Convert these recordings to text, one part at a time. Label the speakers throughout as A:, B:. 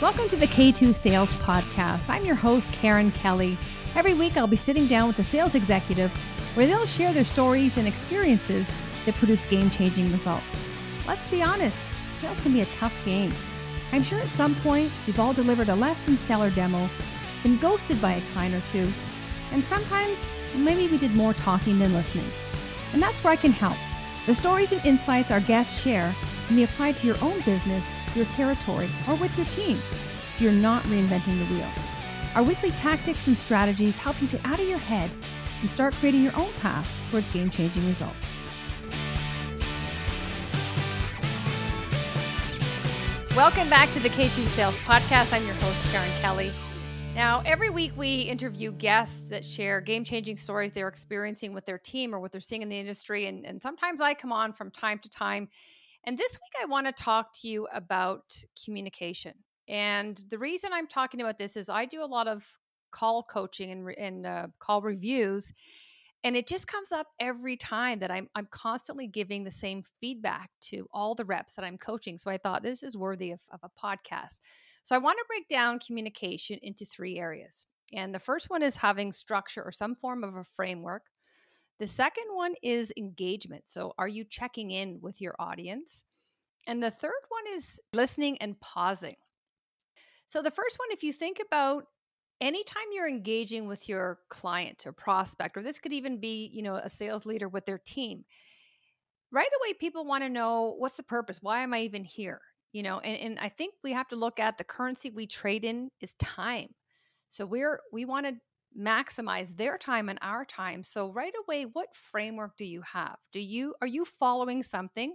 A: Welcome to the K2 Sales Podcast. I'm your host, Karen Kelly. Every week, I'll be sitting down with a sales executive where they'll share their stories and experiences that produce game changing results. Let's be honest, sales can be a tough game. I'm sure at some point we've all delivered a less than stellar demo, been ghosted by a client or two, and sometimes maybe we did more talking than listening. And that's where I can help. The stories and insights our guests share can be applied to your own business your territory, or with your team so you're not reinventing the wheel. Our weekly tactics and strategies help you get out of your head and start creating your own path towards game changing results. Welcome back to the K2 Sales Podcast. I'm your host, Karen Kelly. Now, every week we interview guests that share game changing stories they're experiencing with their team or what they're seeing in the industry. And, and sometimes I come on from time to time and this week, I want to talk to you about communication. And the reason I'm talking about this is I do a lot of call coaching and, and uh, call reviews. And it just comes up every time that I'm, I'm constantly giving the same feedback to all the reps that I'm coaching. So I thought this is worthy of, of a podcast. So I want to break down communication into three areas. And the first one is having structure or some form of a framework. The second one is engagement. So, are you checking in with your audience? And the third one is listening and pausing. So, the first one, if you think about anytime you're engaging with your client or prospect, or this could even be, you know, a sales leader with their team, right away people want to know what's the purpose? Why am I even here? You know, and, and I think we have to look at the currency we trade in is time. So we're we want to maximize their time and our time. So right away, what framework do you have? Do you are you following something?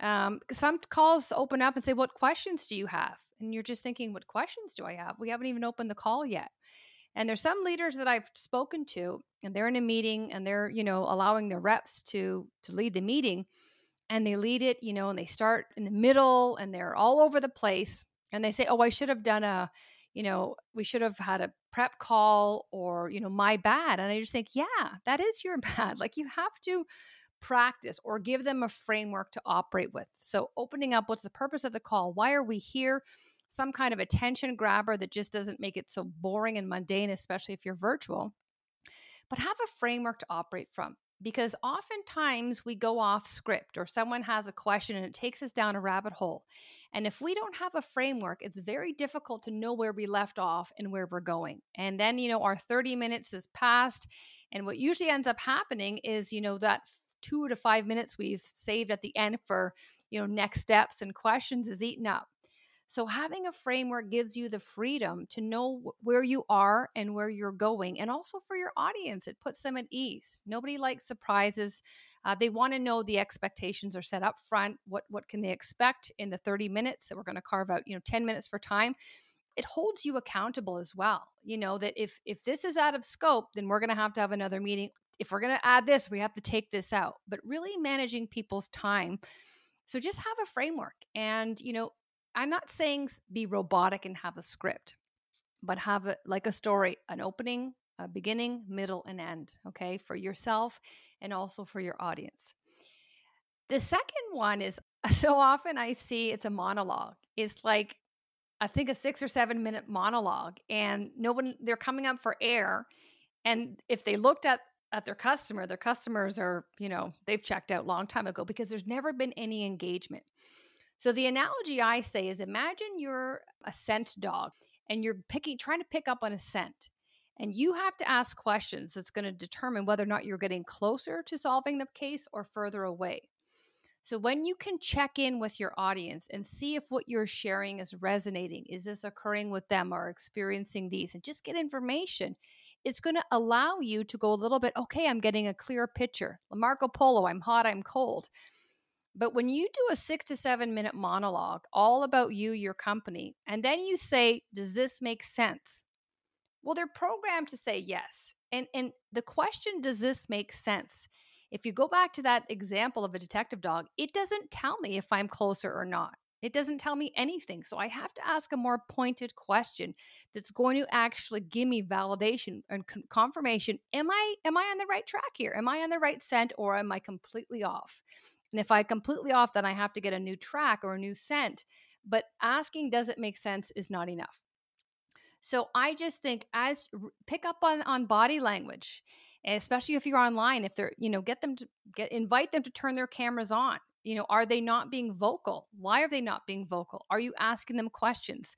A: Um, some calls open up and say, "What questions do you have?" And you're just thinking, "What questions do I have?" We haven't even opened the call yet. And there's some leaders that I've spoken to, and they're in a meeting, and they're you know allowing their reps to to lead the meeting, and they lead it, you know, and they start in the middle, and they're all over the place, and they say, "Oh, I should have done a." you know, we should have had a prep call or, you know, my bad. And I just think, yeah, that is your bad. Like you have to practice or give them a framework to operate with. So opening up what's the purpose of the call? Why are we here? Some kind of attention grabber that just doesn't make it so boring and mundane, especially if you're virtual. But have a framework to operate from because oftentimes we go off script or someone has a question and it takes us down a rabbit hole. And if we don't have a framework, it's very difficult to know where we left off and where we're going. And then, you know, our 30 minutes is passed. And what usually ends up happening is, you know, that two to five minutes we've saved at the end for, you know, next steps and questions is eaten up. So, having a framework gives you the freedom to know where you are and where you're going. And also for your audience, it puts them at ease. Nobody likes surprises. Uh, they want to know the expectations are set up front. What, what can they expect in the 30 minutes that we're going to carve out, you know, 10 minutes for time? It holds you accountable as well. You know, that if if this is out of scope, then we're going to have to have another meeting. If we're going to add this, we have to take this out. But really managing people's time so just have a framework and you know I'm not saying be robotic and have a script, but have it like a story, an opening, a beginning, middle, and end, okay, for yourself and also for your audience. The second one is so often I see it's a monologue. It's like, I think a six or seven minute monologue, and no one, they're coming up for air. And if they looked at at their customer, their customers are, you know, they've checked out long time ago because there's never been any engagement. So the analogy I say is imagine you're a scent dog and you're picking trying to pick up on a scent. And you have to ask questions that's going to determine whether or not you're getting closer to solving the case or further away. So when you can check in with your audience and see if what you're sharing is resonating, is this occurring with them or experiencing these, and just get information, it's going to allow you to go a little bit, okay, I'm getting a clear picture. Marco Polo, I'm hot, I'm cold. But when you do a six to seven minute monologue all about you, your company, and then you say, Does this make sense? Well, they're programmed to say yes. And, and the question, Does this make sense? If you go back to that example of a detective dog, it doesn't tell me if I'm closer or not. It doesn't tell me anything. So I have to ask a more pointed question that's going to actually give me validation and con- confirmation. Am I am I on the right track here? Am I on the right scent or am I completely off? And if I completely off, then I have to get a new track or a new scent. but asking does it make sense is not enough. So I just think as pick up on on body language, especially if you're online. If they're you know get them to get invite them to turn their cameras on. You know, are they not being vocal? Why are they not being vocal? Are you asking them questions?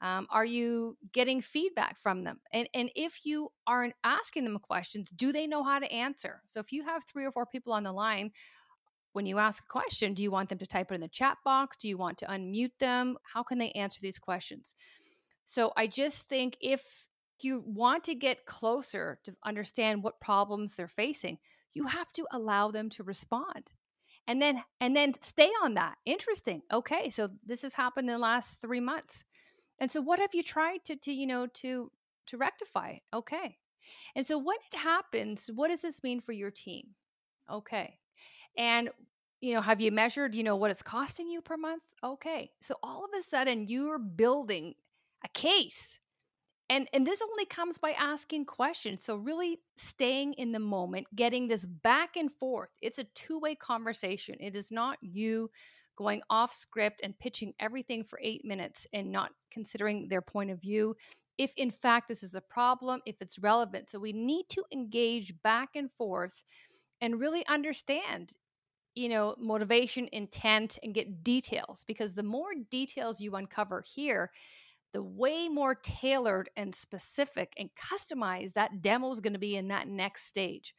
A: Um, are you getting feedback from them? And and if you aren't asking them questions, do they know how to answer? So if you have three or four people on the line, when you ask a question, do you want them to type it in the chat box? Do you want to unmute them? How can they answer these questions? So I just think if you want to get closer to understand what problems they're facing, you have to allow them to respond. And then and then stay on that. Interesting. Okay, so this has happened in the last 3 months. And so what have you tried to to you know to to rectify Okay. And so when it happens, what does this mean for your team? Okay. And you know, have you measured, you know, what it's costing you per month? Okay. So all of a sudden you're building a case. And and this only comes by asking questions. So really staying in the moment, getting this back and forth. It's a two-way conversation. It is not you going off script and pitching everything for 8 minutes and not considering their point of view if in fact this is a problem, if it's relevant. So we need to engage back and forth and really understand you know motivation intent and get details because the more details you uncover here the way more tailored and specific and customized that demo is going to be in that next stage.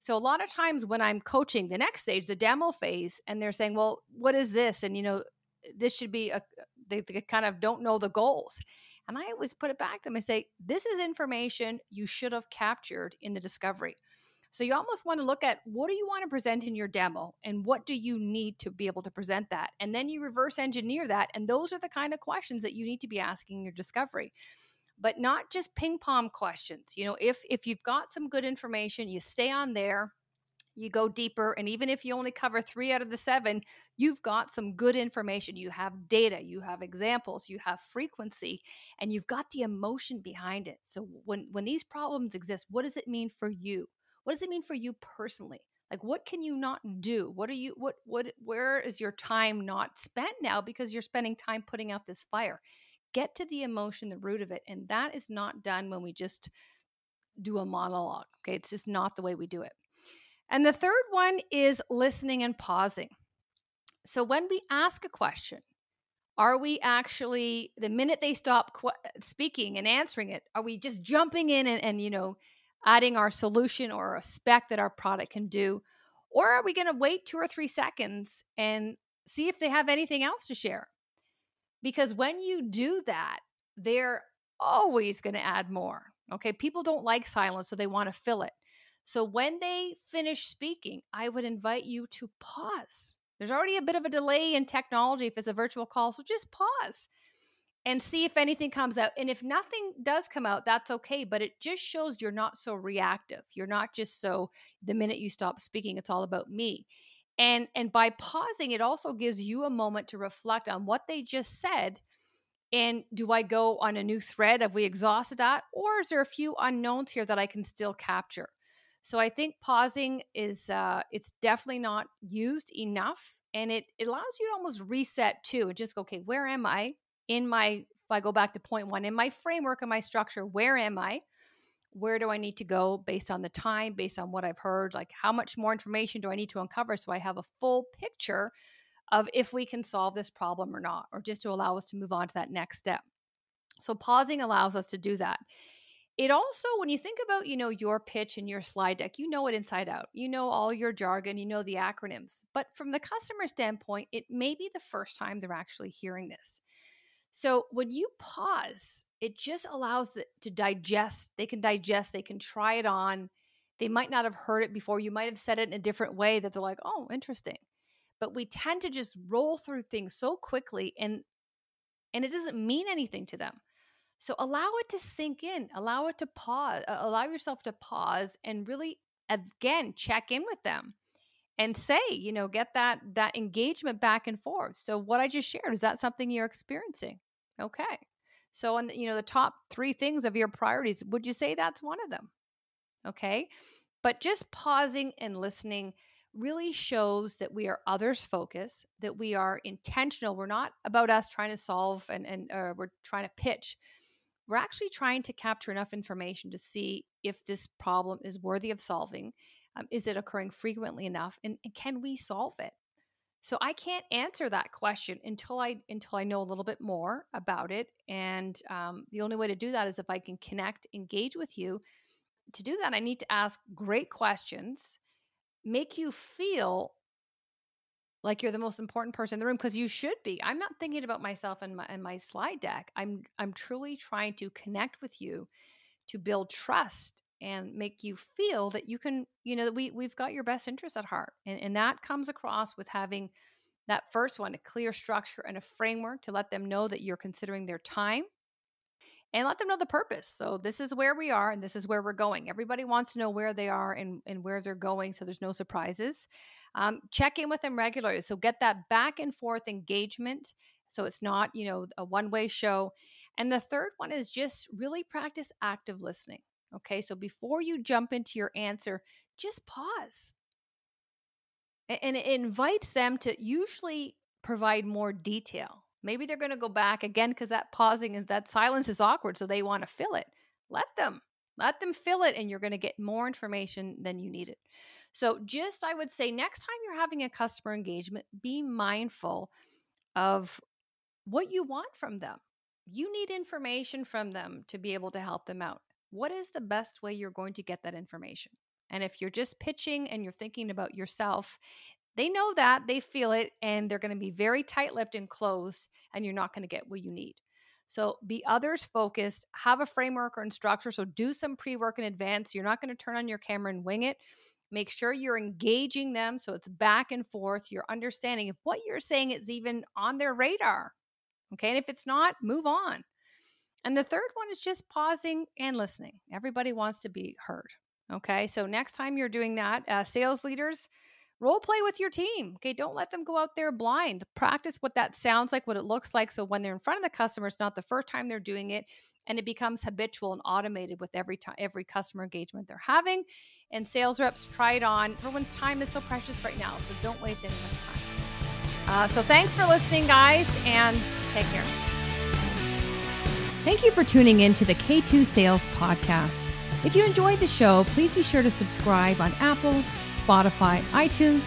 A: So a lot of times when I'm coaching the next stage, the demo phase, and they're saying, "Well, what is this?" and you know, this should be a they, they kind of don't know the goals. And I always put it back to them and say, "This is information you should have captured in the discovery." So you almost want to look at what do you want to present in your demo and what do you need to be able to present that? And then you reverse engineer that. And those are the kind of questions that you need to be asking your discovery but not just ping pong questions. You know, if if you've got some good information, you stay on there, you go deeper, and even if you only cover three out of the seven, you've got some good information. You have data, you have examples, you have frequency, and you've got the emotion behind it. So when when these problems exist, what does it mean for you? What does it mean for you personally? Like what can you not do? What are you what what where is your time not spent now because you're spending time putting out this fire? Get to the emotion the root of it and that is not done when we just do a monologue okay? It's just not the way we do it. And the third one is listening and pausing. So when we ask a question are we actually the minute they stop qu- speaking and answering it are we just jumping in and, and you know adding our solution or a spec that our product can do? Or are we going to wait two or three seconds and see if they have anything else to share? Because when you do that, they're always going to add more. Okay. People don't like silence, so they want to fill it. So when they finish speaking, I would invite you to pause. There's already a bit of a delay in technology if it's a virtual call, so just pause and see if anything comes out. And if nothing does come out, that's okay. But it just shows you're not so reactive. You're not just so the minute you stop speaking, it's all about me. And and by pausing, it also gives you a moment to reflect on what they just said. And do I go on a new thread? Have we exhausted that? Or is there a few unknowns here that I can still capture? So I think pausing is uh, it's definitely not used enough, and it, it allows you to almost reset too, and just go, okay, where am I? In my if I go back to point one in my framework and my structure, where am I? Where do I need to go based on the time, based on what I've heard? Like, how much more information do I need to uncover so I have a full picture of if we can solve this problem or not, or just to allow us to move on to that next step? So, pausing allows us to do that. It also, when you think about, you know, your pitch and your slide deck, you know it inside out. You know all your jargon, you know the acronyms. But from the customer standpoint, it may be the first time they're actually hearing this. So when you pause, it just allows it to digest. They can digest, they can try it on. They might not have heard it before. You might have said it in a different way that they're like, oh, interesting. But we tend to just roll through things so quickly and and it doesn't mean anything to them. So allow it to sink in, allow it to pause, allow yourself to pause and really again check in with them and say you know get that that engagement back and forth so what i just shared is that something you're experiencing okay so on you know the top three things of your priorities would you say that's one of them okay but just pausing and listening really shows that we are others focused, that we are intentional. We're not about us trying to solve and, and uh, we're trying to pitch. We're actually trying to capture enough information to see if this problem is worthy of solving. Um, is it occurring frequently enough? And, and can we solve it? So I can't answer that question until I until I know a little bit more about it. And um, the only way to do that is if I can connect, engage with you. To do that, I need to ask great questions make you feel like you're the most important person in the room because you should be. I'm not thinking about myself and my and my slide deck. I'm I'm truly trying to connect with you to build trust and make you feel that you can, you know, that we we've got your best interest at heart. And and that comes across with having that first one, a clear structure and a framework to let them know that you're considering their time and let them know the purpose. So this is where we are and this is where we're going. Everybody wants to know where they are and, and where they're going. So there's no surprises. Um, check in with them regularly. So get that back and forth engagement. So it's not, you know, a one way show. And the third one is just really practice active listening. Okay. So before you jump into your answer, just pause. And it invites them to usually provide more detail. Maybe they're going to go back again because that pausing and that silence is awkward. So they want to fill it. Let them. Let them fill it, and you're going to get more information than you needed. So, just I would say next time you're having a customer engagement, be mindful of what you want from them. You need information from them to be able to help them out. What is the best way you're going to get that information? And if you're just pitching and you're thinking about yourself, they know that, they feel it, and they're going to be very tight lipped and closed, and you're not going to get what you need. So be others focused, have a framework or structure. So do some pre work in advance. You're not going to turn on your camera and wing it. Make sure you're engaging them so it's back and forth. You're understanding if what you're saying is even on their radar. Okay. And if it's not, move on. And the third one is just pausing and listening. Everybody wants to be heard. Okay. So next time you're doing that, uh, sales leaders, role play with your team. Okay, don't let them go out there blind. Practice what that sounds like, what it looks like. So when they're in front of the customer, it's not the first time they're doing it, and it becomes habitual and automated with every time every customer engagement they're having. And sales reps try it on. Everyone's time is so precious right now, so don't waste anyone's time. Uh, so thanks for listening, guys, and take care. Thank you for tuning in to the K2 Sales Podcast. If you enjoyed the show, please be sure to subscribe on Apple, Spotify, iTunes,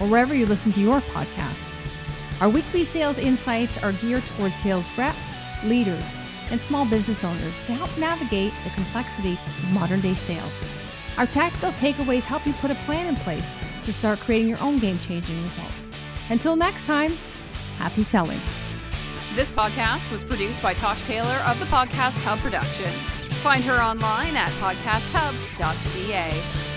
A: or wherever you listen to your podcasts. Our weekly sales insights are geared towards sales reps, leaders, and small business owners to help navigate the complexity of modern day sales. Our tactical takeaways help you put a plan in place to start creating your own game changing results. Until next time, happy selling.
B: This podcast was produced by Tosh Taylor of the Podcast Hub Productions. Find her online at podcasthub.ca.